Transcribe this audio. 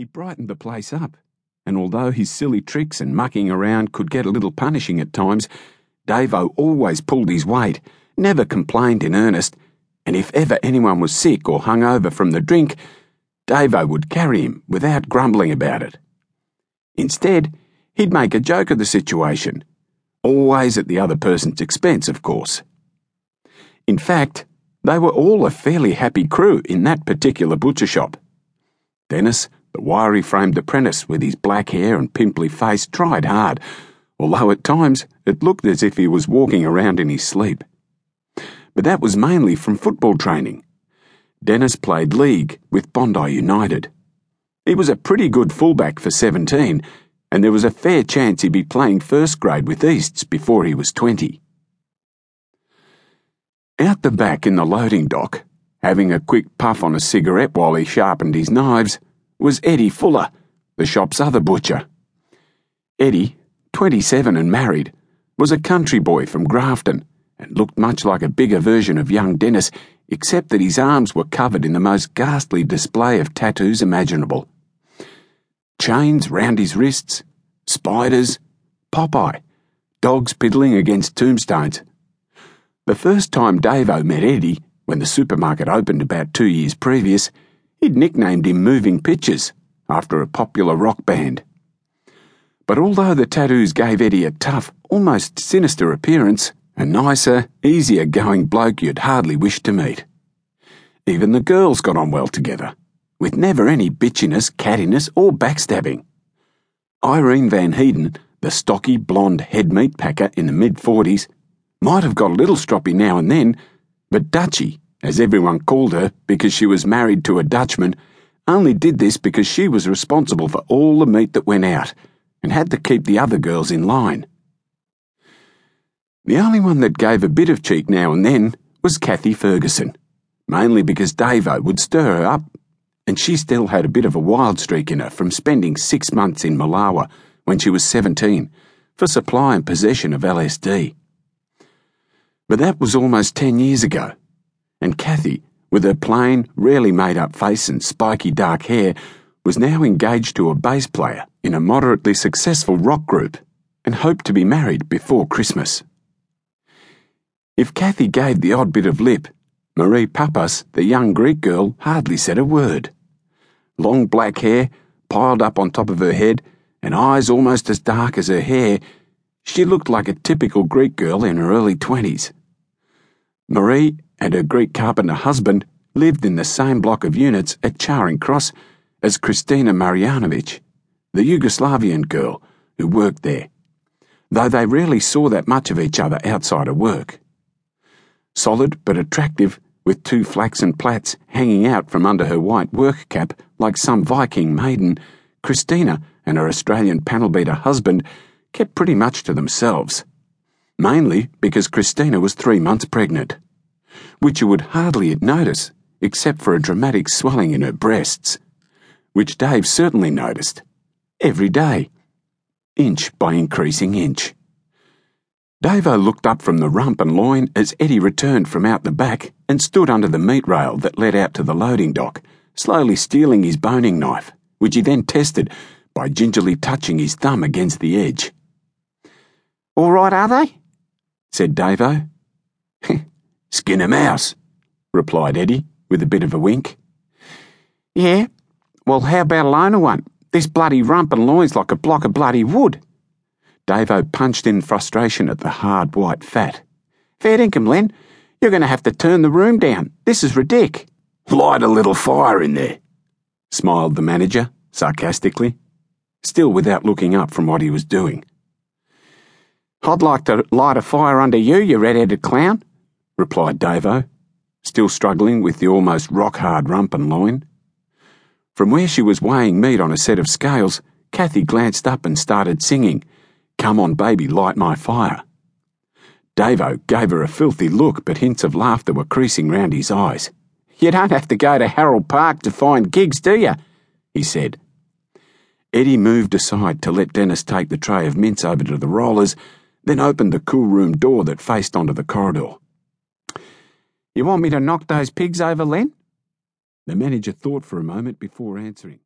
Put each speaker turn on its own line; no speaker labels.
He brightened the place up, and although his silly tricks and mucking around could get a little punishing at times, Davo always pulled his weight, never complained in earnest, and if ever anyone was sick or hung over from the drink, Davo would carry him without grumbling about it. Instead, he'd make a joke of the situation, always at the other person's expense, of course. In fact, they were all a fairly happy crew in that particular butcher shop. Dennis the wiry framed apprentice with his black hair and pimply face tried hard, although at times it looked as if he was walking around in his sleep. But that was mainly from football training. Dennis played league with Bondi United. He was a pretty good fullback for 17, and there was a fair chance he'd be playing first grade with Easts before he was 20. Out the back in the loading dock, having a quick puff on a cigarette while he sharpened his knives, was Eddie Fuller, the shop's other butcher. Eddie, 27 and married, was a country boy from Grafton and looked much like a bigger version of young Dennis, except that his arms were covered in the most ghastly display of tattoos imaginable. Chains round his wrists, spiders, Popeye, dogs piddling against tombstones. The first time Davo met Eddie, when the supermarket opened about two years previous, He'd nicknamed him Moving Pictures, after a popular rock band. But although the tattoos gave Eddie a tough, almost sinister appearance, a nicer, easier going bloke you'd hardly wish to meet. Even the girls got on well together, with never any bitchiness, cattiness, or backstabbing. Irene Van Heeden, the stocky blonde head meat packer in the mid 40s, might have got a little stroppy now and then, but Dutchy, as everyone called her because she was married to a Dutchman, only did this because she was responsible for all the meat that went out and had to keep the other girls in line. The only one that gave a bit of cheek now and then was Kathy Ferguson, mainly because Davo would stir her up, and she still had a bit of a wild streak in her from spending six months in Mulawa when she was 17 for supply and possession of LSD. But that was almost 10 years ago and Kathy, with her plain, rarely made up face and spiky dark hair, was now engaged to a bass player in a moderately successful rock group and hoped to be married before Christmas. If Kathy gave the odd bit of lip, Marie Papas, the young Greek girl, hardly said a word. Long black hair piled up on top of her head and eyes almost as dark as her hair, she looked like a typical Greek girl in her early twenties. Marie and her Greek carpenter husband lived in the same block of units at Charing Cross as Christina Marjanovic, the Yugoslavian girl who worked there, though they rarely saw that much of each other outside of work. Solid but attractive, with two flaxen plaits hanging out from under her white work cap like some Viking maiden, Christina and her Australian panel beater husband kept pretty much to themselves, mainly because Christina was three months pregnant which you would hardly notice except for a dramatic swelling in her breasts, which Dave certainly noticed every day, inch by increasing inch. Davo looked up from the rump and loin as Eddie returned from out the back and stood under the meat rail that led out to the loading dock, slowly steeling his boning knife, which he then tested by gingerly touching his thumb against the edge. All right, are they? said Davo.
Skin a mouse, replied Eddie, with a bit of a wink.
Yeah? Well, how about a loner one? This bloody rump and loin's like a block of bloody wood. Davo punched in frustration at the hard white fat. Fair dinkum, Len. You're going to have to turn the room down. This is ridic.
Light a little fire in there, smiled the manager, sarcastically, still without looking up from what he was doing.
I'd like to light a fire under you, you red-headed clown replied Davo, still struggling with the almost rock hard rump and loin. From where she was weighing meat on a set of scales, Kathy glanced up and started singing, Come on, baby, light my fire. Davo gave her a filthy look, but hints of laughter were creasing round his eyes. You don't have to go to Harold Park to find gigs, do you? he said. Eddie moved aside to let Dennis take the tray of mince over to the rollers, then opened the cool room door that faced onto the corridor. You want me to knock those pigs over, Len? The manager thought for a moment before answering.